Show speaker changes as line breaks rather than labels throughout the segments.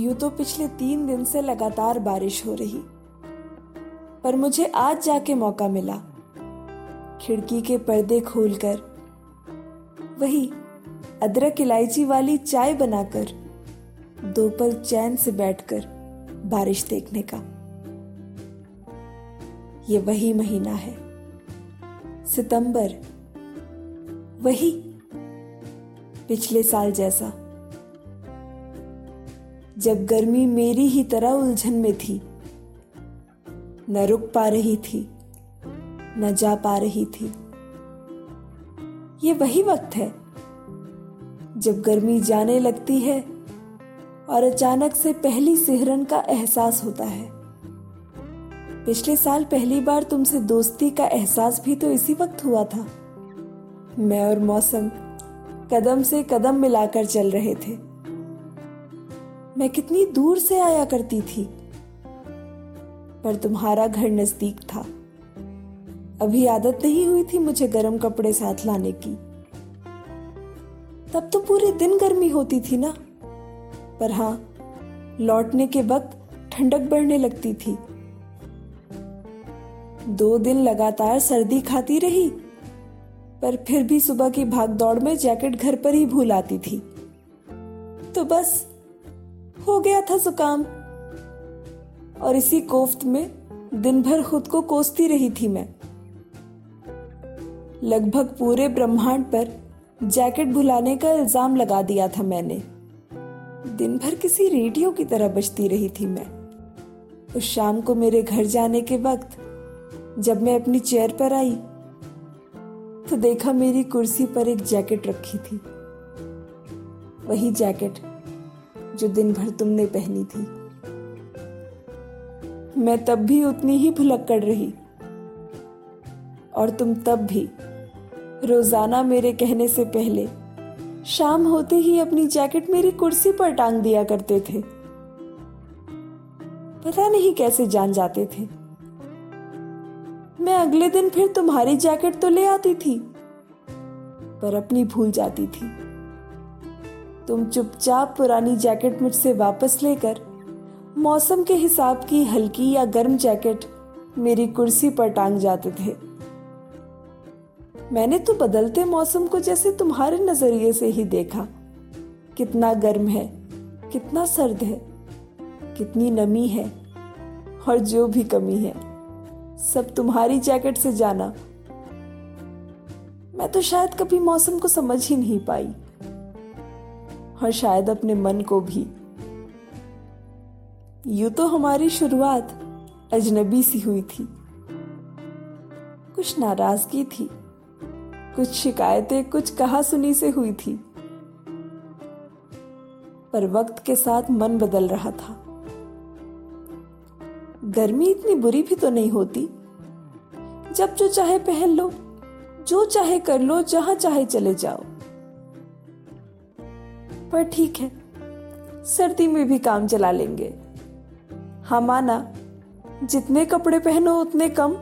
यूँ तो पिछले तीन दिन से लगातार बारिश हो रही। पर मुझे आज जाके मौका मिला। खिड़की के पर्दे खोलकर, वही अदरक इलायची वाली चाय बनाकर दो पल चैन से बैठकर बारिश देखने का। ये वही महीना है, सितंबर, वही पिछले साल जैसा। जब गर्मी मेरी ही तरह उलझन में थी। न रुक पा रही थी, न जा पा रही थी। ये वही वक्त है जब गर्मी जाने लगती है और अचानक से पहली सिहरन का एहसास होता है। पिछले साल पहली बार तुमसे दोस्ती का एहसास भी तो इसी वक्त हुआ था। मैं और मौसम कदम से कदम मिलाकर चल रहे थे। मैं कितनी दूर से आया करती थी। पर तुम्हारा घर नज़दीक था। अभी आदत नहीं हुई थी मुझे गर्म कपड़े साथ लाने की। तब तो पूरे दिन गर्मी होती थी ना। पर हाँ लौटने के वक्त ठंडक बढ़ने लगती थी। दो दिन लगातार सर्दी खाती रही, पर फिर भी सुबह की भाग दौड़ में जैकेट घर पर ही भूल आती थी। तो बस हो गया था जुकाम। और इसी कोफ्त में दिन भर खुद को कोसती रही थी मैं। लगभग पूरे ब्रह्मांड पर जैकेट भुलाने का इल्ज़ाम लगा दिया था मैंने। दिन भर किसी रेडियो की तरह बजती रही थी मैं। उस शाम को मेरे घर जाने के वक्त जब मैं अपनी चेयर पर आई तो देखा मेरी कुर्सी पर एक जैकेट रखी थी। वही जैकेट जो दिन भर तुमने पहनी थी। मैं तब भी उतनी ही भुलक्कड़ रही। और तुम तब भी रोज़ाना मेरे कहने से पहले शाम होते ही अपनी जैकेट मेरी कुर्सी पर टांग दिया करते थे। पता नहीं कैसे जान जाते थे। मैं अगले दिन फिर तुम्हारी जैकेट तो ले आती थी, पर अपनी भूल जाती थी। तुम चुपचाप पुरानी जैकेट मुझसे वापस लेकर, मौसम के हिसाब की हल्की या गर्म जैकेट मेरी कुर्सी पर टांग जाते थे। मैंने तो बदलते मौसम को जैसे तुम्हारे नज़रिए से ही देखा। कितना गर्म है, कितना सर्द है, कितनी नमी है और जो भी कमी है, सब तुम्हारी जैकेट से जाना। मैं तो शायद कभी मौसम को समझ ही नहीं पाई। और शायद अपने मन को भी। यूँ तो हमारी शुरुआत अजनबी सी हुई थी। कुछ नाराज़गी थी, कुछ शिकायतें, कुछ कहा सुनी से हुई थी। पर वक्त के साथ मन बदल रहा था। गर्मी इतनी बुरी भी तो नहीं होती। जब जो चाहे पहन लो, जो चाहे कर लो, जहाँ चाहे चले जाओ। पर ठीक है, सर्दी में भी काम चला लेंगे। हाँ माना, जितने कपड़े पहनो उतने कम,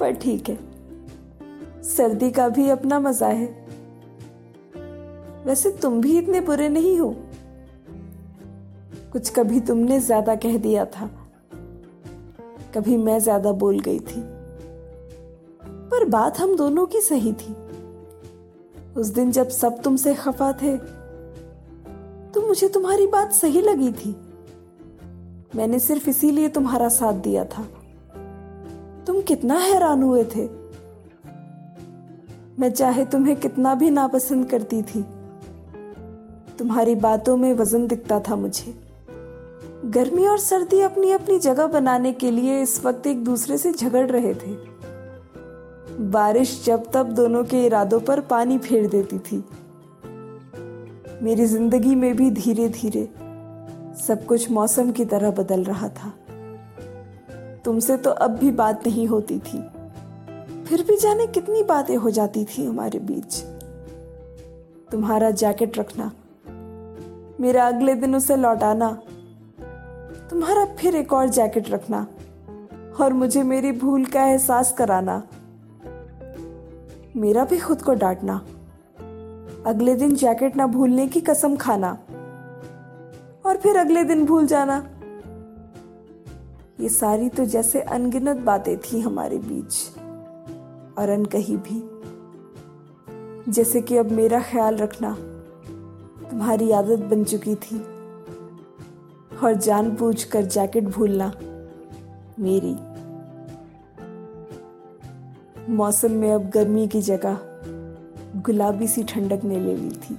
पर ठीक है, सर्दी का भी अपना मज़ा है। वैसे तुम भी इतने बुरे नहीं हो। कुछ कभी तुमने ज़्यादा कह दिया था, कभी मैं ज़्यादा बोल गई थी। पर बात हम दोनों की सही थी। उस दिन जब सब तुमसे खफा थे तो मुझे तुम्हारी बात सही लगी थी। मैंने सिर्फ़ इसीलिए तुम्हारा साथ दिया था। तुम कितना हैरान हुए थे। मैं चाहे तुम्हें कितना भी नापसंद करती थी। तुम्हारी बातों में वज़न दिखता था मुझे। गर्मी और सर्दी अपनी अपनी जगह बनाने के लिए इस वक्त एक दूसरे से झगड़ रहे थे। बारिश जब तब दोनों के इरादों पर पानी फेर देती थी। मेरी ज़िंदगी में भी धीरे धीरे सब कुछ मौसम की तरह बदल रहा था। तुमसे तो अब भी बात नहीं होती थी। फिर भी जाने कितनी बातें हो जाती थी हमारे बीच। तुम्हारा जैकेट रखना, मेरा अगले दिन उसे लौटाना, तुम्हारा फिर एक और जैकेट रखना, और मुझे मेरी भूल का एहसास कराना। मेरा भी खुद को डांटना। अगले दिन जैकेट ना भूलने की कसम खाना। और फिर अगले दिन भूल जाना। ये सारी तो जैसे अनगिनत बातें थी हमारे बीच। और अनकही भी। जैसे कि अब मेरा ख्याल रखना तुम्हारी आदत बन चुकी थी। और जानबूझ कर जैकेट भूलना मेरी। मौसम में अब गर्मी की जगह। गुलाबी सी ठंडक ने ले ली थी।